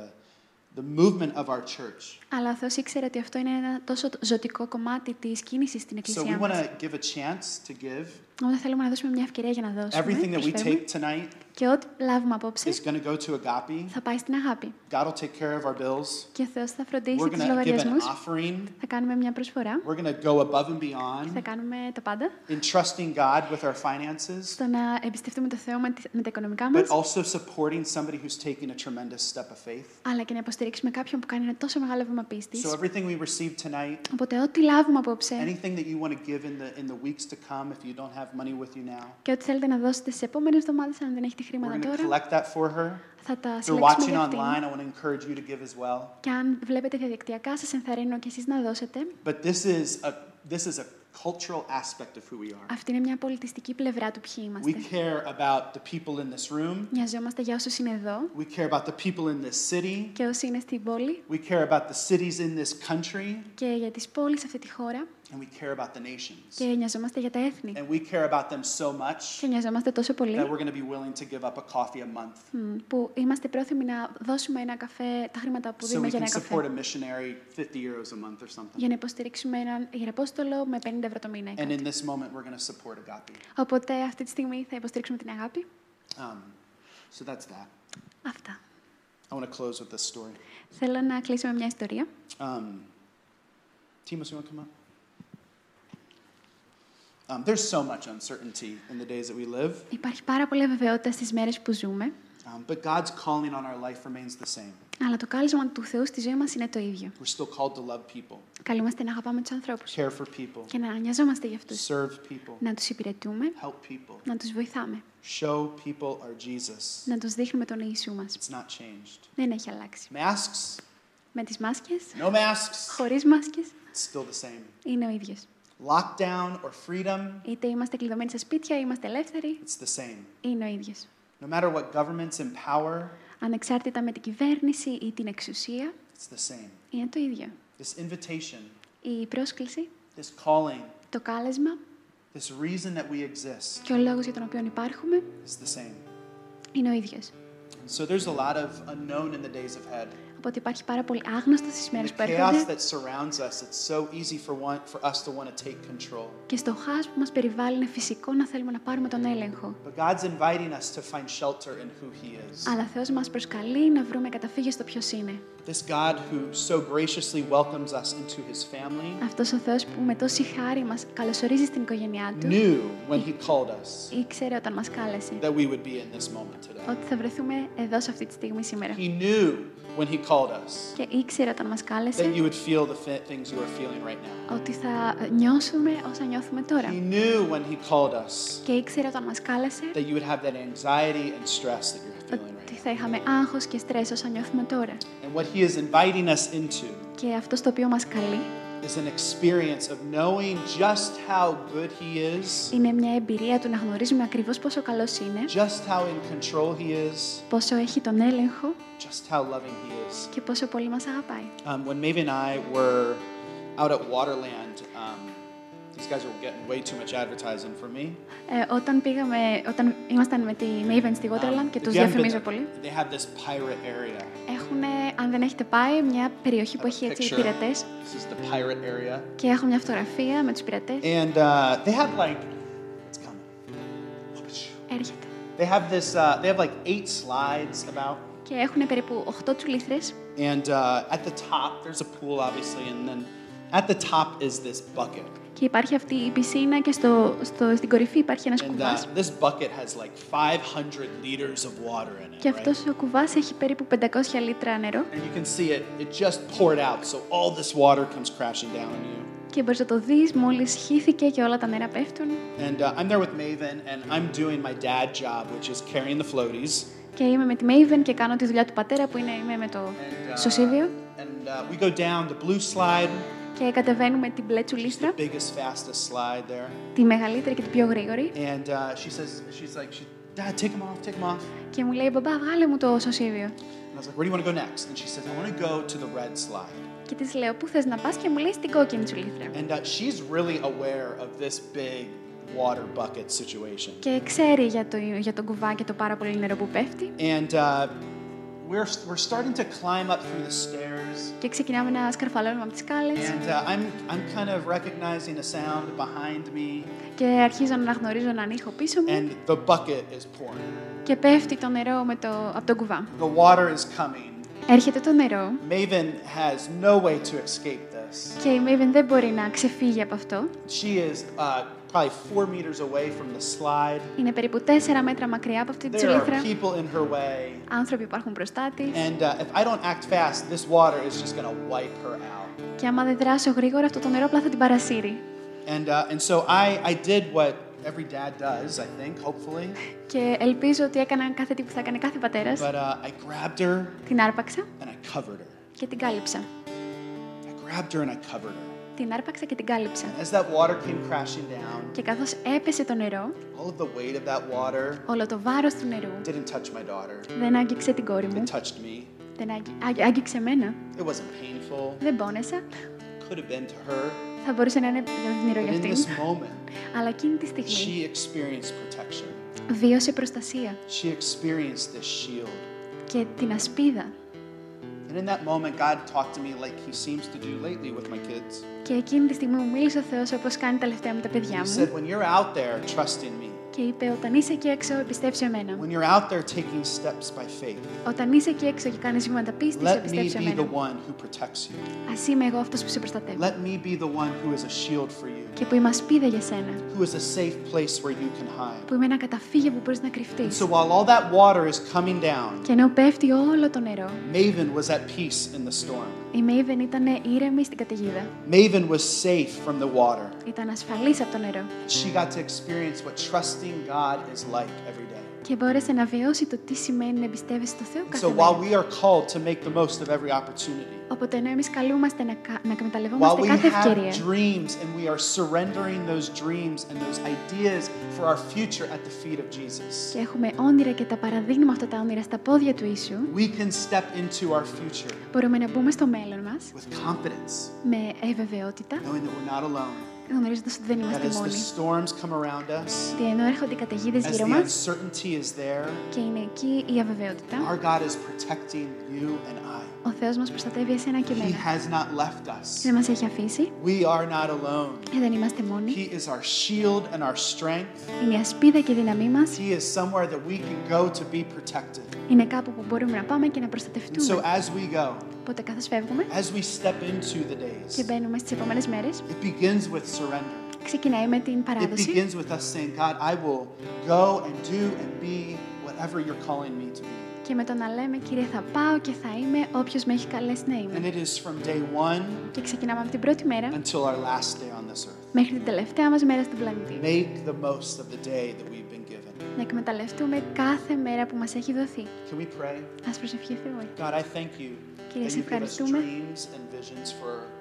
the movement of our church. Αλλά ο Θεός ήξερε ότι αυτό είναι ένα τόσο ζωτικό κομμάτι της κίνησης στην So we Εκκλησία want μας. to give a chance to give. Οπότε θέλουμε να δώσουμε μια ευκαιρία για να δώσουμε. Everything that we προσφέρουμε. take tonight Και ό,τι λάβουμε απόψε is going to go to agape. θα πάει στην αγάπη. God will take care of our bills. Και ο Θεός θα φροντίσει We're τους going to give an λογαριασμούς. offering. Θα κάνουμε μια προσφορά. We're going to go above and Θα beyond κάνουμε τα πάντα. in trusting God with our finances, Στο να εμπιστευτούμε το Θεό με, τις- με τα οικονομικά but μας. also supporting somebody who's taking a tremendous step of faith. Αλλά και να υποστηρίξουμε κάποιον που κάνει ένα τόσο μεγάλο βήμα πίστης. So everything we receive tonight, Οπότε ό,τι λάβουμε απόψε anything that you want to give in the in the weeks to come, if you don't have money with you now, και ό,τι θέλετε να δώσετε στις επόμενες εβδομάδες, αν δεν έχετε we're χρήματα going to τώρα, collect that for her. θα τα If you're συλλέξουμε watching για online, αυτήν. I want to encourage you to give as well. Και αν βλέπετε διαδικτυακά, σας ενθαρρύνω και εσείς να δώσετε. But this is a this is a cultural aspect of who we are. Αυτή είναι μια πολιτιστική πλευρά του ποιοι We είμαστε. care about the people in this room. Νοιαζόμαστε για όσους είναι εδώ We care about the people in this city. και όσοι είναι στην πόλη We care about the cities in this country. και για τις πόλεις σε αυτή τη χώρα And we care about the nations. και νοιαζόμαστε για τα έθνη And we care about them so much και νοιαζόμαστε τόσο πολύ that we're going to be willing to give up a coffee a month μ, που είμαστε πρόθυμοι να δώσουμε ένα καφέ, τα χρήματα που so δίνουμε we για can ένα support a καφέ missionary 50 euros a month or something. για να υποστηρίξουμε έναν ιεραπόστολο με 50 ευρώ το μήνα. ή And κάτι. in this moment, we're going to support agape. Οπότε αυτή τη στιγμή θα υποστηρίξουμε την αγάπη. Um, so that's that. Αυτά. I want to close with this story. Θέλω να κλείσω με μια ιστορία. Um, Timos, you want to come up? Um, there's so much uncertainty in the days that we live, Υπάρχει πάρα πολλή αβεβαιότητα στις μέρες που ζούμε, um, but God's calling on our life remains the same. αλλά το κάλεσμα του Θεού στη ζωή μας είναι το ίδιο. We're still called to love people, Καλούμαστε να αγαπάμε τους ανθρώπους care for people, και να νοιαζόμαστε για αυτούς, serve people, να τους υπηρετούμε, help people, να τους βοηθάμε, show people our Jesus. να τους δείχνουμε τον Ιησού μας. It's not changed. Δεν έχει αλλάξει. Masks, Με τις μάσκες, no masks, χωρίς μάσκες, it's still the same. είναι ο ίδιος. Lockdown or freedom, Είτε είμαστε κλειδωμένοι σε σπίτια, είμαστε ελεύθεροι, it's the same. είναι ο ίδιος. No matter what governments in power, Ανεξάρτητα με την κυβέρνηση ή την εξουσία, it's the same. είναι το ίδιο. This invitation, Η πρόσκληση, this calling, το κάλεσμα this reason that we exist και ο λόγος για τον οποίο υπάρχουμε is the same. είναι ο ίδιος. So there's a lot of unknown in the days ahead. Οπότε υπάρχει πάρα πολύ άγνωστος στις The μέρες που chaos έρχονται that surrounds us, it's so easy for, one, for us to want to take control. και στο χάος που μας περιβάλλει είναι φυσικό να θέλουμε να πάρουμε τον έλεγχο. But God's inviting us to find shelter in who He is. Αλλά Θεός μας προσκαλεί να βρούμε καταφύγιο στο ποιος είναι. This God who so graciously welcomes us into His family Αυτός ο Θεός που με τόση χάρη μας καλωσορίζει στην οικογένειά Του, knew when He called us ήξερε όταν μας κάλεσε that we would be in this moment today. ότι θα βρεθούμε εδώ σε αυτή τη στιγμή σήμερα. He knew when He called us Και ήξερε όταν μας that κάλεσε you would feel the fi- things you are feeling right now. ότι θα νιώσουμε όσα νιώθουμε τώρα. He knew when He called us Και ήξερε όταν μας κάλεσε that you would have that anxiety and stress that you're feeling right ότι now. θα είχαμε άγχος και στρες όσα νιώθουμε τώρα. And what He is inviting us into Και αυτό στο οποίο μας καλεί is an experience of knowing just how good He is, είναι μια εμπειρία του να γνωρίζουμε ακριβώς πόσο καλός είναι, just how in control He is, πόσο έχει τον έλεγχο just how loving He is. και πόσο πολύ μας αγαπάει. Um, when Maeve and I were out at Waterland, um, these guys were getting way too much advertising for me. Ε, όταν, πήγαμε, όταν ήμασταν με τη Maven στη Waterland Um, και if τους you haven't been διαφημίζω there, πολύ, They have this pirate area. έχουν, αν δεν έχετε πάει, μια περιοχή που I have έχει a έτσι picture. πειρατές This is the pirate area. και έχω μια φωτογραφία με τους πειρατές. And uh, they have like, it's coming. Έρχεται. They have this, uh, they have like eight slides about. Και έχουν περίπου 8 τσουλήθρες And uh, at the top, there's a pool, obviously, and then at the top is this bucket. και υπάρχει αυτή η πισίνα και στο, στο, στην κορυφή υπάρχει ένας And uh, κουβάς. this bucket has like 500 liters of water in it. Και right? αυτός ο κουβάς έχει περίπου 500 λίτρα νερό And you can see it, it just poured out. So all this water comes crashing down on you. και μπορείς να το δεις, μόλις χύθηκε και όλα τα νερά πέφτουν. And uh, I'm there with Maven, and I'm doing my dad job, which is carrying the floaties. Και είμαι με τη Maven και κάνω τη δουλειά του πατέρα που είναι είμαι με το And, uh, σωσίδιο. and uh, we go down the blue slide, και κατεβαίνουμε την μπλε τσουλίστρα. Τη μεγαλύτερη και την πιο γρήγορη. And, uh, she says, she's like, Dad, take off, take off. Και μου λέει, παπά, βγάλε μου το σωσίβιο. Και της λέω, πού θες να πας; Και μου λέει στην κόκκινη τσουλίστρα. And uh, she's really aware of this big water bucket situation. Και ξέρει για το, για τον κουβά και το πάρα πολύ νερό που πέφτει. And uh, we're, we're starting to climb. Και ξεκινάμε να σκαρφαλώνουμε από τις σκάλες. And uh, I'm, I'm kind of recognizing a sound behind me, Και αρχίζω να αναγνωρίζω έναν ήχο πίσω μου. and the bucket is pouring. Και πέφτει το νερό με το, από τον κουβά. The water is coming. Έρχεται το νερό. Maven has no way to escape this. Και η Maven δεν μπορεί να ξεφύγει από αυτό. She is uh, probably four meters away from the slide. Είναι περίπου 4 μέτρα μακριά από αυτή τη There are τσουλήθρα. people in her way. Άνθρωποι υπάρχουν μπροστά τη. And uh, if I don't act fast, this water is just going to wipe her out. Και άμα δεν δράσω γρήγορα, αυτό το νερό απλά θα την παρασύρει. And, uh, and so I, I did what every dad does, I think, hopefully. Και ελπίζω ότι έκανα κάθε τι που θα έκανε κάθε πατέρα. But uh, I grabbed her Την άρπαξα and I covered her. και την κάλυψα. I grabbed her and I covered her. Την άρπαξα και την κάλυψα. As that water came crashing down, Και καθώς έπεσε το νερό, all of the weight of that water όλο το βάρος του νερού didn't touch my daughter. δεν άγγιξε την κόρη μου. It touched me. Δεν άγγι... άγγι- άγγιξε εμένα. It wasn't painful. Δεν πόνεσα. Could have been to her. Θα μπορούσε να είναι δυνηρό But για in αυτήν. this moment, Αλλά εκείνη τη στιγμή she experienced protection. βίωσε προστασία She experienced this shield. και την ασπίδα. And in that moment, God talked to me like He seems to do lately with my kids. Και εκείνη τη στιγμή μου μίλησε ο Θεός όπως κάνει τελευταία με τα παιδιά He μου. said, When you're out there trusting me, Και Και είπε, όταν είσαι εκεί έξω, εμπιστεύσου εμένα. When you're out there taking steps by faith, Όταν είσαι εκεί έξω και κάνεις βήματα πίστης, let me εμπιστεύσου be the εμένα. one who protects you. Ας είμαι εγώ αυτός που σε προστατεύει. Let me be the one who is a shield for you, Και που είμαι ασπίδα για σένα. who is a safe place where you can hide. Που είμαι ένα καταφύγιο που μπορείς να And κρυφτείς. so while all that water is coming down, Και ενώ πέφτει όλο το νερό, Maven was at peace in the storm. η Μέιβεν ήταν ήρεμη στην καταιγίδα. Maven was safe from the water. Ήταν ασφαλής από το νερό. She got to experience what trusting God is like every day. Και μπόρεσε να βιώσει το τι σημαίνει να εμπιστεύεσαι στο Θεό And κάθε so while μέρα. we are called to make the most of every opportunity, Οπότε ενώ εμείς καλούμαστε να, κα- να while εκμεταλλευόμαστε we κάθε have ευκαιρία dreams and we are surrendering those dreams and those ideas for our future at the feet of Jesus, και έχουμε όνειρα και τα παραδείγνουμε αυτά τα όνειρα στα πόδια του Ιησού, we can step into our future μπορούμε να μπούμε στο μέλλον μας with confidence, με ευεβαιότητα, knowing that we're not alone, Γνωρίζοντας ότι δεν that είμαστε as the μόνοι. storms come around us, Και ενώ έρχονται οι καταιγίδες as γύρω the μας uncertainty is there, και είναι εκεί η αβεβαιότητα, our God is protecting you and I. ο Θεός μας προστατεύει εσένα και He εμένα. has not left us. Δεν μας έχει αφήσει We are not alone. και δεν είμαστε μόνοι. He is our shield and our strength. Είναι η ασπίδα και η δύναμή μας. He is somewhere that we can go to be protected. Είναι κάπου που μπορούμε να πάμε και να And so προστατευτούμε. as we go, Οπότε καθώς φεύγουμε as we step into the και days, μπαίνουμε στις επόμενες μέρες, it begins with surrender. ξεκινάει με την It παράδοση begins with us saying, God, I will go and do and be whatever you're calling me to be. Και με το να λέμε «Κύριε θα πάω και θα είμαι όποιος με έχει καλέσει να And είμαι». it is from day one Και ξεκινάμε από την πρώτη μέρα until our last day on this earth. μέχρι την τελευταία μας μέρα στον πλανήτη. Make the most of the day that we've been given. Να εκμεταλλευτούμε κάθε μέρα που μας έχει δοθεί. Can we pray? Ας προσευχηθούμε. God, I thank you Κύριε, that σε you give us ευχαριστούμε. dreams and visions for our future.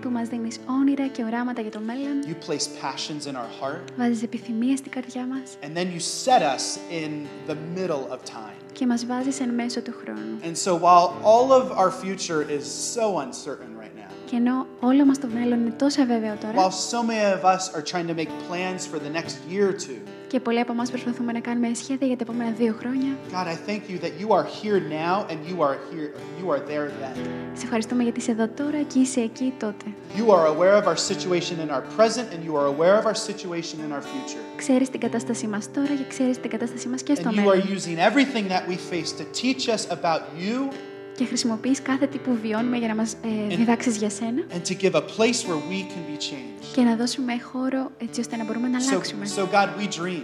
Που μας δίνεις όνειρα και οράματα για το μέλλον, You place passions in our heart, βάζεις επιθυμίες στην καρδιά μας and then you set us in the middle of time. και μας βάζεις εν μέσω του χρόνου. And so while all of our future is so uncertain right now, Και ενώ όλο μας το μέλλον είναι τόσο αβέβαιο τώρα while so many of us are trying to make plans for the next year or two, και πολλοί από εμάς προσπαθούμε να κάνουμε σχέδια για τα επόμενα δύο χρόνια, God, I thank you that you are here now and you are here, you are there then. σε ευχαριστούμε γιατί είσαι εδώ τώρα και είσαι εκεί τότε. You are aware of our situation in our present and you are aware of our situation in our future. Ξέρεις την κατάστασή μας τώρα και ξέρεις την κατάστασή μας και στο And you are μέλλον. using everything that we face to teach us about you Και χρησιμοποιείς κάθε τι που βιώνουμε για να μας ε, διδάξεις για σένα and to give a place where we can be changed. και να δώσουμε χώρο έτσι ώστε να μπορούμε να So, αλλάξουμε. so God, we dream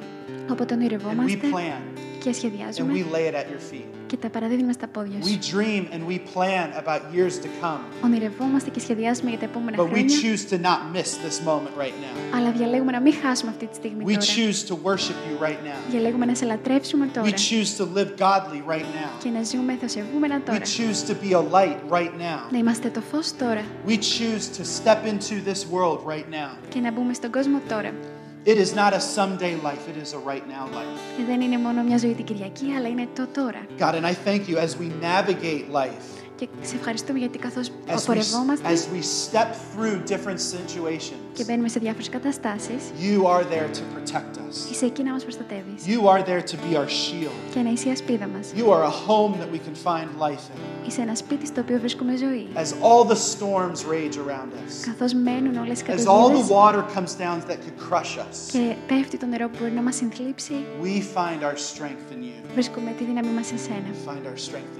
Οπότε and we ονειρευόμαστε plan και and σχεδιάζουμε we lay it at your feet. και τα παραδίδουμε στα πόδια We σου. dream and we plan about years to come, Ονειρευόμαστε και σχεδιάζουμε για τα επόμενα but we χρόνια, choose to not miss this moment right now. αλλά διαλέγουμε να μην χάσουμε αυτή τη στιγμή We τώρα. choose to worship you right now. Διαλέγουμε να σε λατρεύσουμε τώρα We choose to live godly right now. και να ζούμε θεοσεβούμενα We τώρα. choose to be a light right now. Να είμαστε το φως τώρα We choose to step into this world right now. και να μπούμε στον κόσμο τώρα. It is not a someday life, it is a right now life. Και δεν είναι μόνο μια ζωή την Κυριακή, αλλά είναι το τώρα. God, and I thank you as we navigate life, Και σε ευχαριστούμε γιατί καθώς as we, πορευόμαστε as we step through different και situations, μπαίνουμε σε διάφορες καταστάσεις, you are there to protect us. είσαι εκεί να μας προστατεύεις You are there to be our shield. και να είσαι η ασπίδα μας. You are a home that we can find life in. Είσαι ένα σπίτι στο οποίο βρίσκουμε ζωή. As all the storms rage around us, Καθώς μένουν όλες οι as all the καταιγίδες water comes down that could crush us, και πέφτει το νερό που μπορεί να μας συνθλίψει, we find our strength in you. βρίσκουμε τη δύναμη μας σε σένα. We find our strength in you.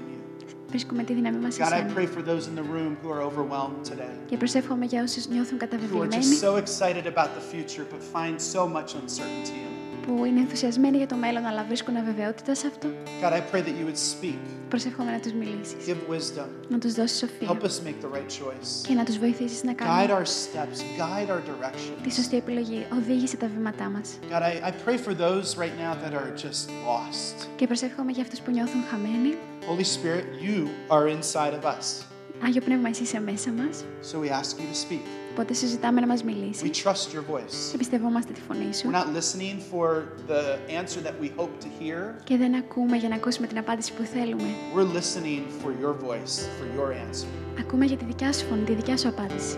Βρίσκουμε τη δύναμη μας σε God, I σένα. pray for those in the room who are overwhelmed today, Και προσεύχομαι για όσους νιώθουν who are καταβεβλημένοι, just so excited about the future but find so much uncertainty in it. Που είναι ενθουσιασμένοι για το μέλλον, αλλά βρίσκουν αβεβαιότητα σε αυτό. God, I pray that you would speak, Προσεύχομαι να τους μιλήσεις, give wisdom, να τους δώσεις σοφία help us make the right choice, και να τους βοηθήσεις να guide κάνουν our steps, guide our τη directions. σωστή επιλογή. Οδήγησε τα βήματά μας. God, I, I pray for those right now that are just lost. Και προσεύχομαι για αυτούς που νιώθουν χαμένοι. Holy Spirit, you are inside of us. Άγιο Πνεύμα, εσύ είσαι μέσα μας, So we ask you to speak. οπότε συζητάμε να μας We μιλήσεις. trust your voice. Εμπιστευόμαστε τη φωνή σου We're not listening for the answer that we hope to hear. και δεν ακούμε για να ακούσουμε την απάντηση που θέλουμε. We're listening for your voice, for your answer. Ακούμε για τη δικιά σου φωνή, τη δικιά σου απάντηση.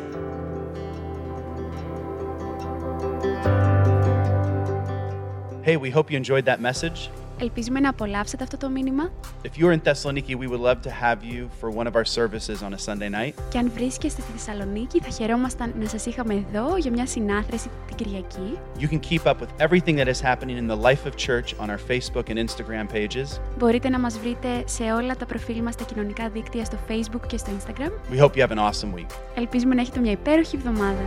Hey, we hope you enjoyed that message. Ελπίζουμε να απολαύσετε αυτό το μήνυμα If you're in Thessaloniki, we would love to have you for one of our services on a Sunday night. και αν βρίσκεστε στη Θεσσαλονίκη θα χαιρόμασταν να σας είχαμε εδώ για μια συνάθρηση την Κυριακή. You can keep up with everything that is happening in the life of church on our Facebook and Instagram pages. Μπορείτε να μας βρείτε σε όλα τα προφίλ μας στα κοινωνικά δίκτυα στο Facebook και στο Instagram. We hope you have an awesome week. Ελπίζουμε να έχετε μια υπέροχη εβδομάδα.